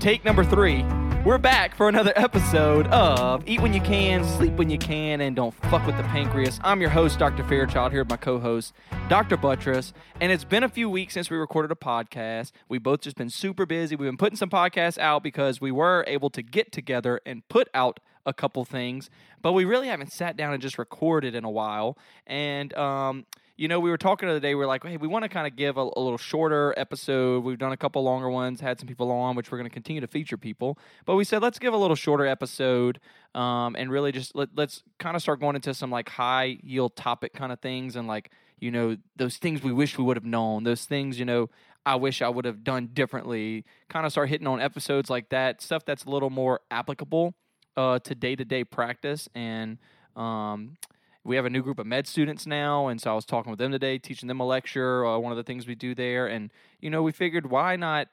take number three. We're back for another episode of Eat When You Can, Sleep When You Can, and Don't Fuck with the Pancreas. I'm your host, Dr. Fairchild, here with my co host, Dr. Buttress. And it's been a few weeks since we recorded a podcast. We've both just been super busy. We've been putting some podcasts out because we were able to get together and put out a couple things, but we really haven't sat down and just recorded in a while. And, um, you know, we were talking the other day. We are like, hey, we want to kind of give a, a, little shorter episode. We've done a couple longer ones, had some people on, which we're going to continue to feature people. But we said let's give a little shorter episode, um, and really just let, let's kind of start going into some like high yield topic kind of things, and like you know those things we wish we would have known, those things you know I wish I would have done differently. Kind of start hitting on episodes like that, stuff that's a little more applicable uh, to day to day practice and. Um, we have a new group of med students now, and so I was talking with them today, teaching them a lecture. Uh, one of the things we do there, and you know, we figured why not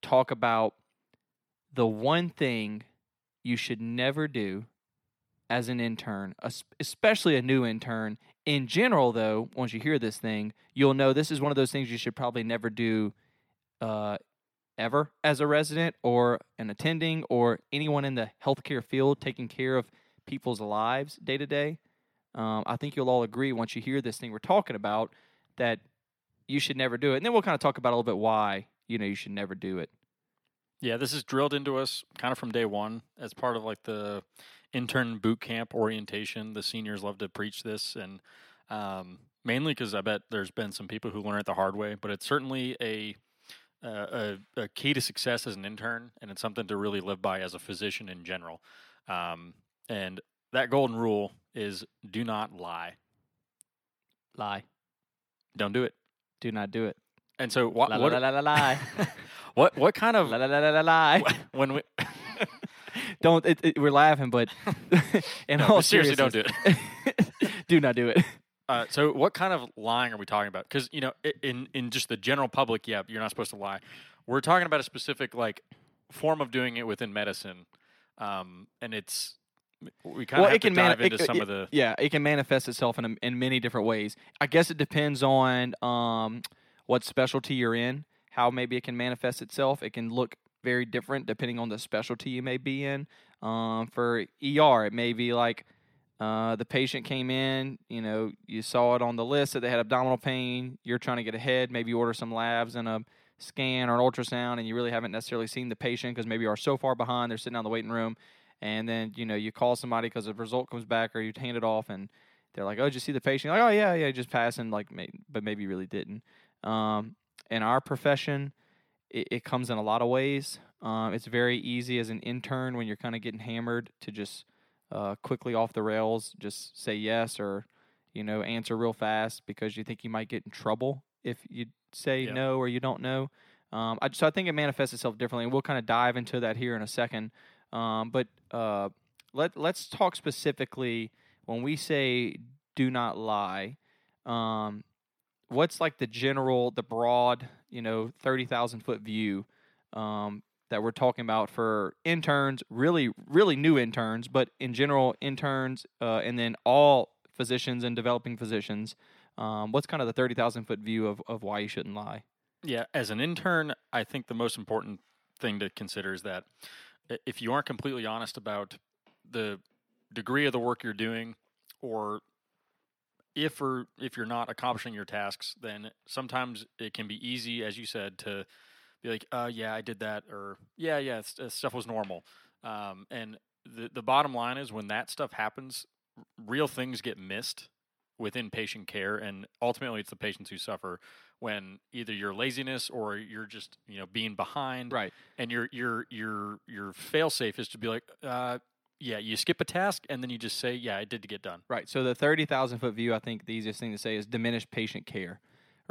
talk about the one thing you should never do as an intern, especially a new intern. In general, though, once you hear this thing, you'll know this is one of those things you should probably never do uh, ever as a resident or an attending or anyone in the healthcare field taking care of people's lives day to day um, I think you'll all agree once you hear this thing we're talking about that you should never do it. And then we'll kind of talk about a little bit why you know you should never do it. Yeah, this is drilled into us kind of from day one as part of like the intern boot camp orientation. The seniors love to preach this, and um, mainly because I bet there's been some people who learn it the hard way. But it's certainly a, uh, a, a key to success as an intern, and it's something to really live by as a physician in general. Um, and that golden rule is do not lie. Lie. Don't do it. Do not do it. And so what? La, what, la, la, la, lie. what? What kind of la, la, la, la, la, lie? When we don't, it, it, we're laughing, but in no, all seriously, don't do it. do not do it. Uh, so, what kind of lying are we talking about? Because you know, in in just the general public, yeah, you're not supposed to lie. We're talking about a specific like form of doing it within medicine, um, and it's we kind of well, it can dive mani- into it, some it, of the yeah it can manifest itself in a, in many different ways. I guess it depends on um, what specialty you're in how maybe it can manifest itself. It can look very different depending on the specialty you may be in. Um, for er it may be like uh, the patient came in you know you saw it on the list that they had abdominal pain you're trying to get ahead maybe you order some labs and a scan or an ultrasound and you really haven't necessarily seen the patient because maybe you are so far behind they're sitting in the waiting room and then you know you call somebody because the result comes back or you hand it off and they're like oh did you see the patient You're like oh yeah yeah just passing like but maybe you really didn't um, in our profession it, it, comes in a lot of ways um, it's very easy as an intern when you're kind of getting hammered to just uh, quickly off the rails just say yes or you know answer real fast because you think you might get in trouble if you say yeah. no or you don't know um, I, so I think it manifests itself differently, and we'll kind of dive into that here in a second. Um, but uh, let let's talk specifically when we say do not lie. Um, what's like the general, the broad, you know, thirty thousand foot view um, that we're talking about for interns, really, really new interns, but in general interns, uh, and then all physicians and developing physicians. Um, what's kind of the thirty thousand foot view of of why you shouldn't lie? Yeah, as an intern, I think the most important thing to consider is that if you aren't completely honest about the degree of the work you're doing or if or if you're not accomplishing your tasks then sometimes it can be easy as you said to be like uh, yeah i did that or yeah yeah stuff was normal. Um, and the, the bottom line is when that stuff happens real things get missed within patient care and ultimately it's the patients who suffer when either your laziness or you're just you know being behind right. and your your your your fail safe is to be like uh, yeah you skip a task and then you just say yeah i did to get done. Right. So the 30000 foot view i think the easiest thing to say is diminished patient care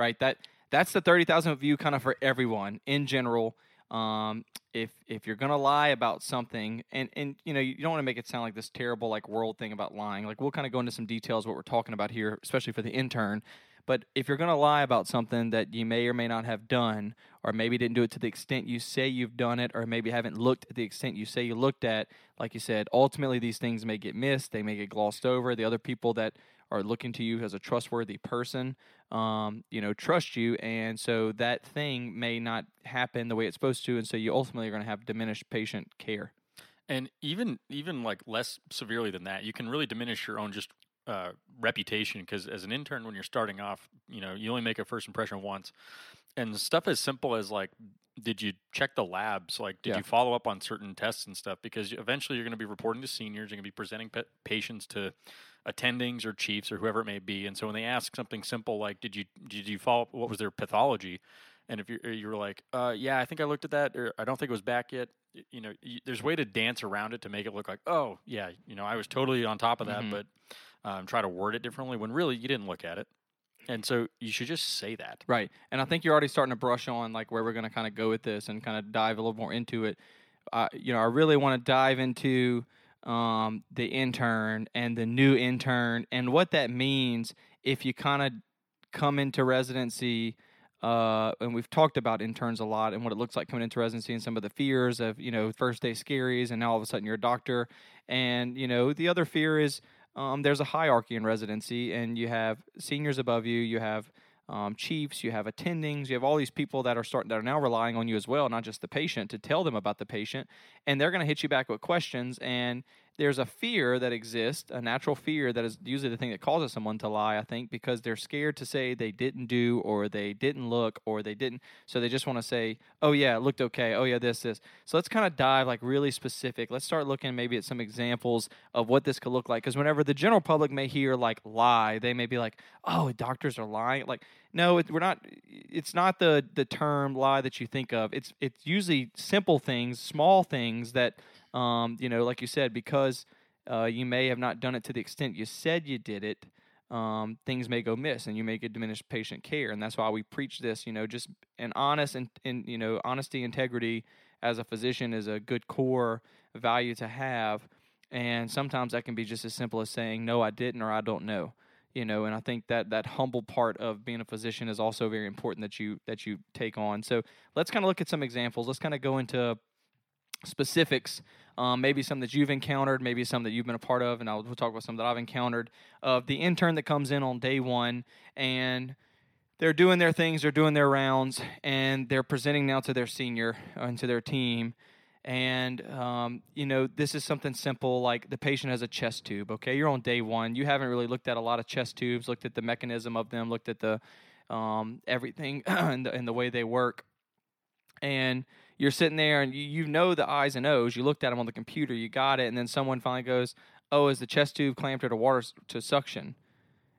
right? That that's the 30000 foot view kind of for everyone in general. Um, if if you're gonna lie about something, and and you know you don't want to make it sound like this terrible like world thing about lying. Like we'll kind of go into some details what we're talking about here, especially for the intern. But if you're going to lie about something that you may or may not have done, or maybe didn't do it to the extent you say you've done it, or maybe haven't looked at the extent you say you looked at, like you said, ultimately these things may get missed, they may get glossed over. The other people that are looking to you as a trustworthy person, um, you know, trust you, and so that thing may not happen the way it's supposed to, and so you ultimately are going to have diminished patient care. And even even like less severely than that, you can really diminish your own just uh, reputation because as an intern, when you're starting off, you know, you only make a first impression once, and stuff as simple as like did you check the labs like did Yeah. you follow up on certain tests and stuff because eventually you're going to be reporting to seniors you're going to be presenting pa- patients to attendings or chiefs or whoever it may be and so when they ask something simple like did you did you follow Up, what was their pathology and if you're, you're like uh, yeah i think i looked at that or i don't think it was back yet you know y- there's a way to dance around it to make it look like oh yeah you know i was totally on top of that Mhm. but um, try to word it differently when really you didn't look at it and so you should just say that Right. And I think you're already starting to brush on like where we're going to kind of go with this and kind of dive a little more into it. Uh, you know, I really want to dive into um, the intern and the new intern and what that means if you kind of come into residency. Uh, and we've talked about interns a lot and what it looks like coming into residency and some of the fears of you know first day scaries and now all of a sudden you're a doctor and you know the other fear is um, there's a hierarchy in residency and you have seniors above you you have um, chiefs, you have attendings, you have all these people that are starting that are now relying on you as well, not just the patient, to tell them about the patient, and they're going to hit you back with questions. And there's a fear that exists, a natural fear that is usually the thing that causes someone to lie. I think because they're scared to say they didn't do, or they didn't look, or they didn't, so they just want to say, "Oh yeah, it looked okay. Oh yeah, this this." So let's kind of dive like really specific. Let's start looking maybe at some examples of what this could look like. Because whenever the general public may hear like lie, they may be like, "Oh, doctors are lying." Like no, it, we're not. It's not the the term lie that you think of. It's it's usually simple things, small things that, um, you know, like you said, because uh, you may have not done it to the extent you said you did it. Um, things may go miss, and you may get diminished patient care, and that's why we preach this. You know, just an honest and, and you know, honesty, integrity as a physician is a good core value to have. And sometimes that can be just as simple as saying, "No, I didn't," or "I don't know." you know and i think that that humble part of being a physician is also very important that you that you take on so let's kind of look at some examples let's kind of go into specifics um, maybe some that you've encountered maybe some that you've been a part of and i'll we'll talk about some that i've encountered of the intern that comes in on day one and they're doing their things they're doing their rounds and they're presenting now to their senior uh, and to their team. And um, you know this is something simple like the patient has a chest tube okay? You're on day one. You haven't really looked at a lot of chest tubes looked at the mechanism of them looked at the um, everything and, the, and the way they work. And you're sitting there and you, you know the I's and O's. You looked at them on the computer, you got it, and then someone finally goes, "Oh, is the chest tube clamped to water to suction?"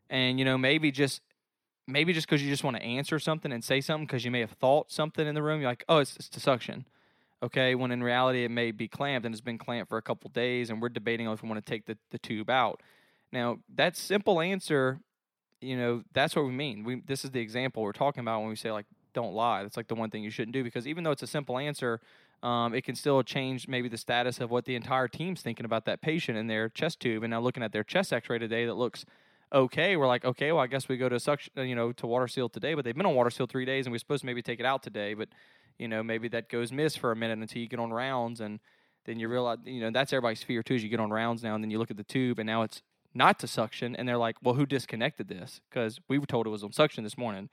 And you know maybe just maybe just because you just want to answer something and say something because you may have thought something in the room, you're like, "Oh, it's, it's to suction." Okay, when in reality it may be clamped and it's been clamped for a couple days, and we're debating if we want to take the, the tube out. Now that simple answer, you know, that's what we mean. We this is the example we're talking about when we say like don't lie. That's like the one thing you shouldn't do because even though it's a simple answer, um, it can still change maybe the status of what the entire team's thinking about that patient and their chest tube. And now looking at their chest X-ray today that looks okay, we're like, okay, well I guess we go to suction, uh, you know, to water seal today. But they've been on water seal three days, and we're supposed to maybe take it out today. But you know, maybe that goes miss for a minute until you get on rounds, and then you realize, you know, that's everybody's fear too. Is you get on rounds now, and then you look at the tube, and now it's not to suction, and they're like, well, who disconnected this? Because we were told it was on suction this morning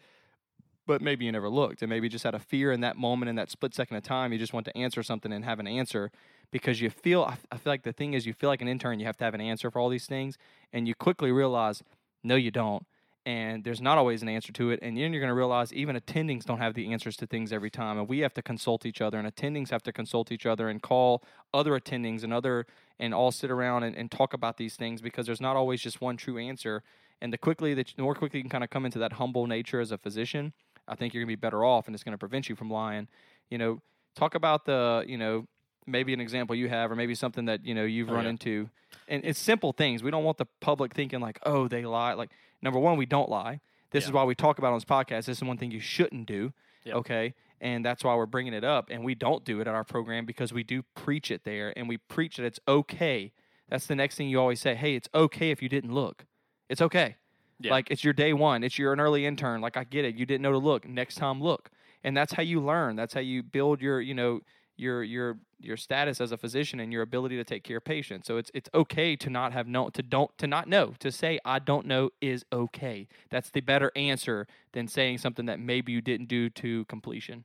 but maybe you never looked and maybe you just had a fear in that moment in that split second of time you just want to answer something and have an answer because you feel I, feel like the thing is you feel like an intern you have to have an answer for all these things and you quickly realize no you don't and there's not always an answer to it and then you're going to realize even attendings don't have the answers to things every time and we have to consult each other and attendings have to consult each other and call other attendings and other and all sit around and, and talk about these things because there's not always just one true answer and the quickly that the more quickly you can kind of come into that humble nature as a physician I think you're gonna be better off, and it's gonna prevent you from lying. You know, talk about the you know maybe an example you have, or maybe something that you know you've Oh, run yeah. into, and it's simple things. We don't want the public thinking like, oh, they lie. Like number one, we don't lie. This is why we talk about on this podcast. This is one thing you shouldn't do. Yep. Okay. And that's why we're bringing it up. And we don't do it at our program because we do preach it there and we preach that it's okay. That's the next thing you always say. Hey, it's okay if you didn't look. It's okay. Yeah. Like it's your day one. It's you're an early intern. Like I get it. You didn't know to look. Next time look. And that's how you learn. That's how you build your, you know, your your your status as a physician and your ability to take care of patients. So it's it's okay to not have no to don't to not know to say I don't know is okay. That's the better answer than saying something that maybe you didn't do to completion.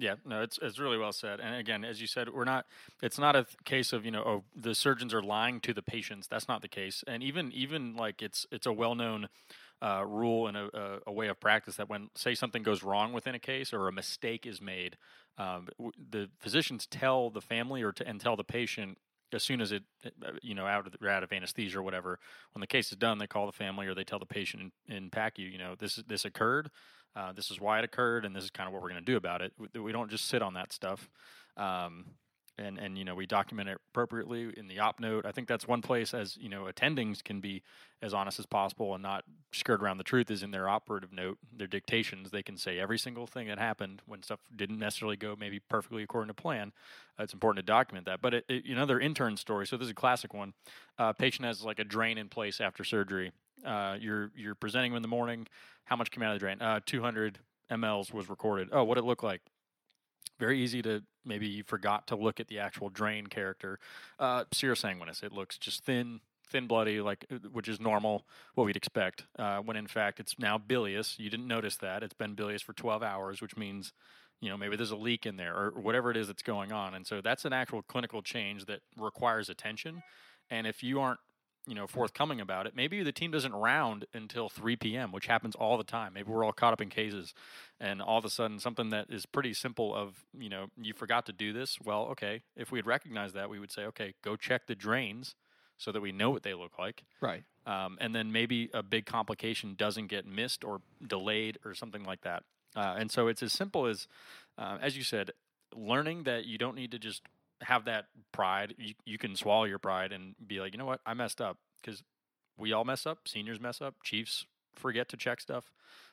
Yeah, no, it's it's really well said. And again, as you said, we're not. It's not a th- case of you know, oh, the surgeons are lying to the patients. That's not the case. And even even like it's it's a well known uh, rule and a, a, a, way of practice that when say something goes wrong within a case or a mistake is made, um, w- the physicians tell the family or and tell the patient as soon as it uh, you know out of the, out of anesthesia or whatever. When the case is done, they call the family or they tell the patient in, in PACU, you know, this this occurred uh, this is why it occurred, and this is kind of what we're going to do about it. We, we, don't just sit on that stuff. Um, and, and you know we document it appropriately in the op note. I think that's one place as you know attendings can be as honest as possible and not skirt around the truth is in their operative note, their dictations. They can say every single thing that happened when stuff didn't necessarily go maybe perfectly according to plan. Uh, it's important to document that. But it, it, another intern story. So this is a classic one. Uh, patient has like a drain in place after surgery. Uh, you're you're presenting them in the morning. How much came out of the drain? Uh, 200 mLs was recorded. Oh, what it looked like? Very easy to maybe you forgot to look at the actual drain character. Uh, serosanguinous. It looks just thin, thin, bloody, like uh, which is normal, what we'd expect. Uh, when in fact it's now bilious. You didn't notice that it's been bilious for 12 hours, which means you know maybe there's a leak in there or whatever it is that's going on. And so that's an actual clinical change that requires attention. And if you aren't you know forthcoming about it. Maybe the team doesn't round until 3 p.m., which happens all the time. Maybe we're all caught up in cases, and all of a sudden something that is pretty simple of you know you forgot to do this. Well, okay, if we had recognized that, we would say, okay, go check the drains so that we know what they look like. Right. Um, and then maybe a big complication doesn't get missed or delayed or something like that. Uh, and so it's as simple as, uh, as you said, learning that you don't need to just have that pride. You, you can swallow your pride and be like, you know what, I messed up because we all mess up. Seniors mess up. Chiefs forget to check stuff,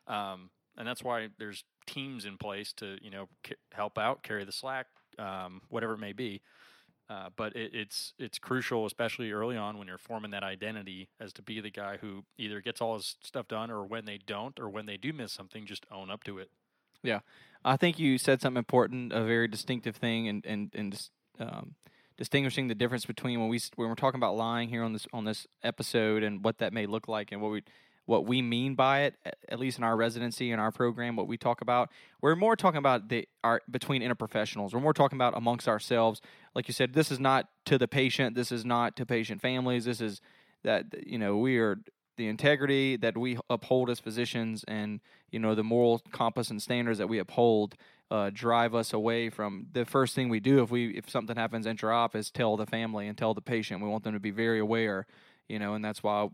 um, and that's why there's teams in place to you know c- help out, carry the slack, um, whatever it may be. Uh, but it, it's it's crucial, especially early on when you're forming that identity as to be the guy who either gets all his stuff done, or when they don't, or when they do miss something, just own up to it. Yeah, I think you said something important, a very distinctive thing, and and and um, distinguishing the difference between when we when we're talking about lying here on this on this episode and what that may look like and what we what we mean by it at least in our residency and our program what we talk about we're more talking about the our between interprofessionals. We're more talking about amongst ourselves. Like you said this is not to the patient. This is not to patient families. This is that you know we are the integrity that we uphold as physicians and you know the moral compass and standards that we uphold uh, drive us away from the first thing we do if we if something happens intra-op is tell the family and tell the patient. We want them to be very aware, you know, and that's why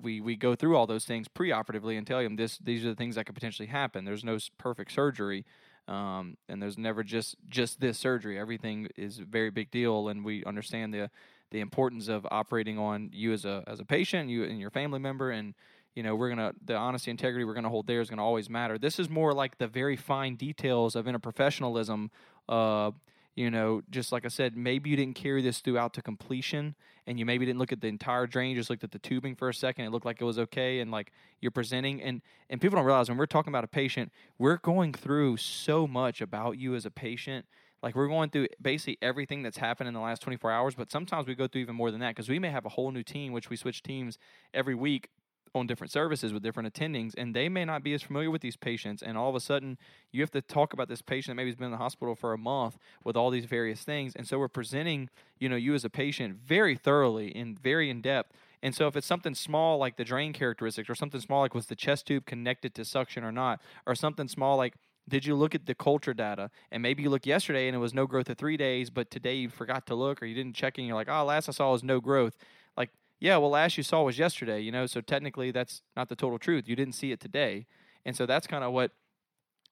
we we go through all those things preoperatively and tell them this these are the things that could potentially happen. There's no perfect surgery, um, and there's never just just this surgery. Everything is a very big deal, and we understand the the importance of operating on you as a as a patient, you and your family member, and you know we're gonna the honesty integrity we're gonna hold there is gonna always matter. This is more like the very fine details of interprofessionalism uh you know just like i said maybe you didn't carry this throughout to completion and you maybe didn't look at the entire drain just looked at the tubing for a second it looked like it was okay and like you're presenting and and people don't realize when we're talking about a patient we're going through so much about you as a patient like we're going through basically everything that's happened in the last 24 hours but sometimes we go through even more than that because we may have a whole new team which we switch teams every week on different services with different attendings, and they may not be as familiar with these patients. And all of a sudden, you have to talk about this patient that maybe has been in the hospital for a month with all these various things. And so we're presenting, you know, you as a patient very thoroughly and very in depth. And so if it's something small like the drain characteristics, or something small like was the chest tube connected to suction or not, or something small like did you look at the culture data? And maybe you looked yesterday and it was no growth at three days, but today you forgot to look or you didn't check and you're like, oh, last I saw was no growth. Like yeah, well, last you saw was yesterday, you know, so technically that's not the total truth. You didn't see it today. And so that's kind of what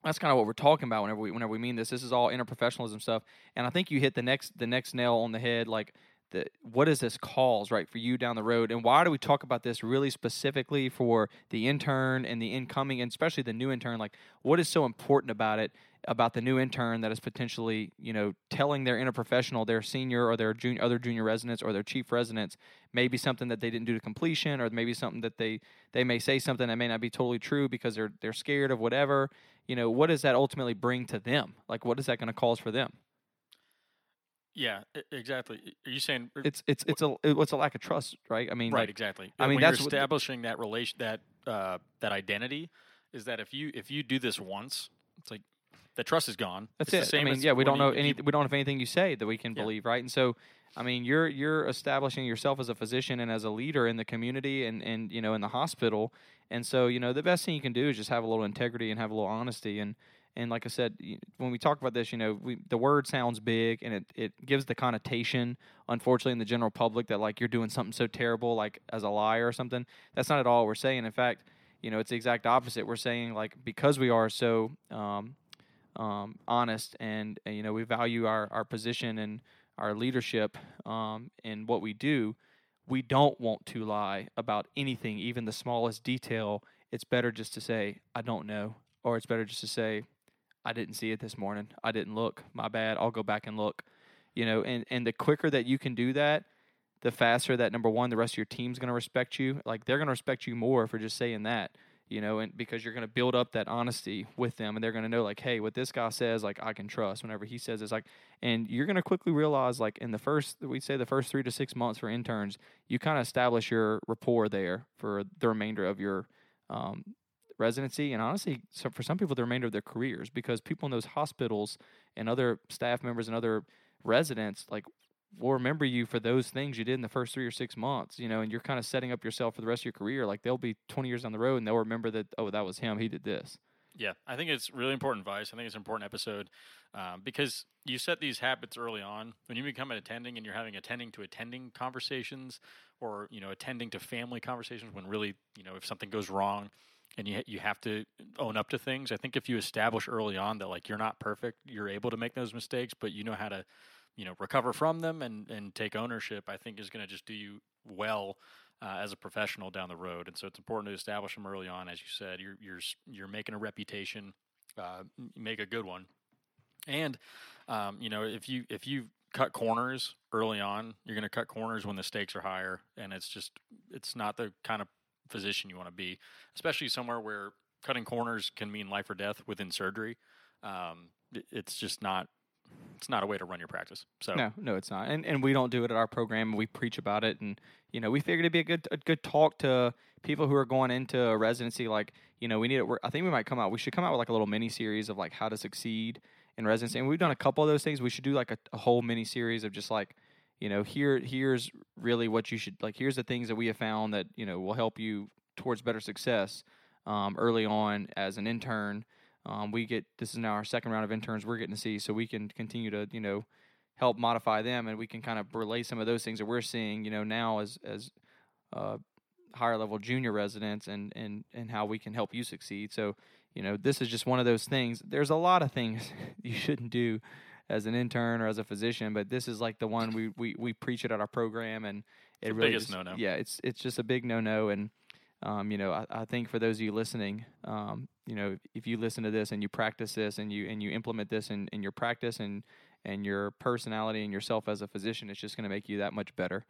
that's kind of what we're talking about whenever we whenever we mean this. This is all interprofessionalism stuff. And I think you hit the next the next nail on the head like the, what does this cause right for you down the road and why do we talk about this really specifically for the intern and the incoming and especially the new intern like what is so important about it about the new intern that is potentially, you know, telling their interprofessional, their senior or their junior, other junior residents or their chief residents, maybe something that they didn't do to completion, or maybe something that they they may say something that may not be totally true because they're they're scared of whatever. You know, what does that ultimately bring to them? Like, what is that going to cause for them? Yeah, exactly. Are you saying It's it's it's a it's a lack of trust, right? I mean, right? like, exactly. I mean, when that's you're what the- establishing that relation, that uh, that identity, is that if you if you do this once, it's like the trust is gone. That's It's it. I mean, as yeah, we don't you- know any. you- We don't have anything you say that we can Yeah. believe, right? And so, I mean, you're you're establishing yourself as a physician and as a leader in the community and and you know in the hospital. And so, you know, the best thing you can do is just have a little integrity and have a little honesty. And and like I said, when we talk about this, you know, we, the word sounds big and it it gives the connotation, unfortunately, in the general public that like you're doing something so terrible, like as a liar or something. That's not at all we're saying. In fact, you know, it's the exact opposite. We're saying like because we are so um, um, honest and, and, you know we value our, our position and our leadership um, in what we do we don't want to lie about anything even the smallest detail it's better just to say i don't know or it's better just to say i didn't see it this morning. I didn't look. My bad. I'll go back and look. You know and, and the quicker that you can do that the faster that number one the rest of your team's going to respect you. Like they're going to respect you more for just saying that you know, and because you're going to build up that honesty with them, and they're going to know, like, hey, what this guy says, like, I can trust. Whenever he says it's like, and you're going to quickly realize, like, in the first, we say the first three to six months for interns, you kind of establish your rapport there for the remainder of your um, residency, and honestly, so for some people, the remainder of their careers, because people in those hospitals and other staff members and other residents, like, will remember you for those things you did in the first three or six months, you know, and you're kind of setting up yourself for the rest of your career. Like they'll be 20 years down the road and they'll remember that, oh, that was him. He did this. Yeah, I think it's really important advice. I think it's an important episode um, because you set these habits early on. When you become an attending and you're having attending to attending conversations, or you know attending to family conversations, when really you know if something goes wrong, and you you have to own up to things. I think if you establish early on that like you're not perfect, you're able to make those mistakes, but you know how to you know recover from them and and take ownership. I think is going to just do you well uh, as a professional down the road. And so it's important to establish them early on, as you said. You're you're you're making a reputation, uh, make a good one, and um, you know if you if you cut corners early on, you're going to cut corners when the stakes are higher, and it's just it's not the kind of physician you want to be, especially somewhere where cutting corners can mean life or death within surgery. Um, it's just not it's not a way to run your practice. So No, no, it's not. And and we don't do it at our program. We preach about it, and you know, we figured it'd be a good a good talk to people who are going into a residency. Like, you know, we need it. I think we might come out. We should come out with like a little mini series of like how to succeed in residency. And we've done a couple of those things. We should do like a, a whole mini series of just like, you know, here here's really what you should like. Here's the things that we have found that you know will help you towards better success um, early on as an intern. Um, we get this is now our second round of interns we're getting to see, so we can continue to you know help modify them, and we can kind of relay some of those things that we're seeing you know now as as uh, higher level junior residents, and and and how we can help you succeed. So you know this is just one of those things. There's a lot of things you shouldn't do as an intern or as a physician, but this is like the one we we, we preach it at our program, and it the really biggest just- no-no. Yeah, it's it's just a big no no, and um, you know, I, I think for those of you listening, um, you know, if you listen to this and you practice this and you and you implement this in, in your practice and and your personality and yourself as a physician, it's just going to make you that much better.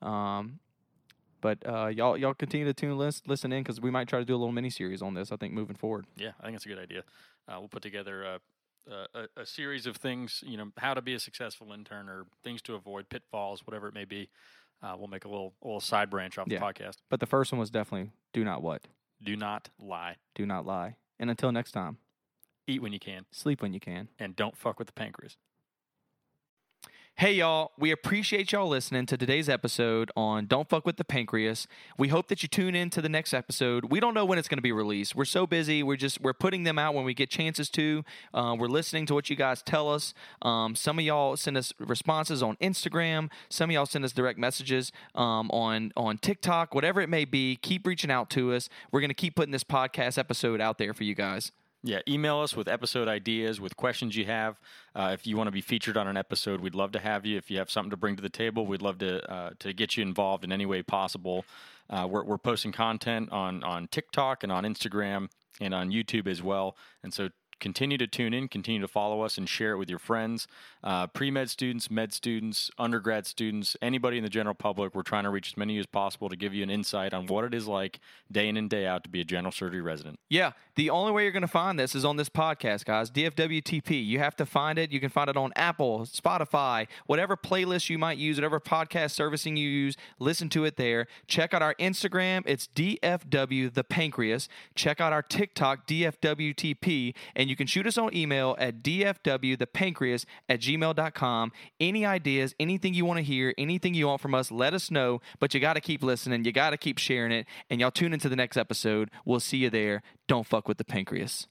Um, but uh, y'all y'all continue to tune list, listen in because we might try to do a little mini series on this. I think moving forward. Yeah, I think it's a good idea. Uh, we'll put together a, a, a- a series of things, you know, how to be a successful intern or things to avoid, pitfalls, whatever it may be. Uh, we'll make a little little side branch off Yeah. the podcast. But the first one was definitely do not what, Do not lie. do not lie. And until next time, Eat when you can, sleep when you can. and don't fuck with the pancreas. Hey, y'all, we appreciate y'all listening to today's episode on Don't Fuck with the Pancreas. We hope that you tune in to the next episode. We don't know when it's going to be released. We're so busy. We're just, we're putting them out when we get chances to. Uh, we're listening to what you guys tell us. Um, some of y'all send us responses on Instagram. Some of y'all send us direct messages um, on, on TikTok, whatever it may be. Keep reaching out to us. We're going to keep putting this podcast episode out there for you guys. Yeah, email us with episode ideas, with questions you have. Uh, if you want to be featured on an episode, we'd love to have you. If you have something to bring to the table, we'd love to uh, to get you involved in any way possible. Uh, we're, we're posting content on on TikTok and on Instagram and on YouTube as well, and so continue to tune in, continue to follow us, and share it with your friends, uh, pre med students, med students, undergrad students, anybody in the general public. We're trying to reach as many as possible to give you an insight on what it is like day in and day out to be a general surgery resident. Yeah, the only way you're going to find this is on this podcast, guys. DFWTP. You have to find it. You can find it on Apple, Spotify, whatever playlist you might use, whatever podcast servicing you use. Listen to it there. Check out our Instagram. It's DFW the Pancreas. Check out our TikTok, DFWTP, and you can shoot us on email at DFWThePancreas at gmail.com. Any ideas, anything you want to hear, anything you want from us, let us know. But you got to keep listening. You got to keep sharing it. And y'all tune into the next episode. We'll see you there. Don't fuck with the pancreas.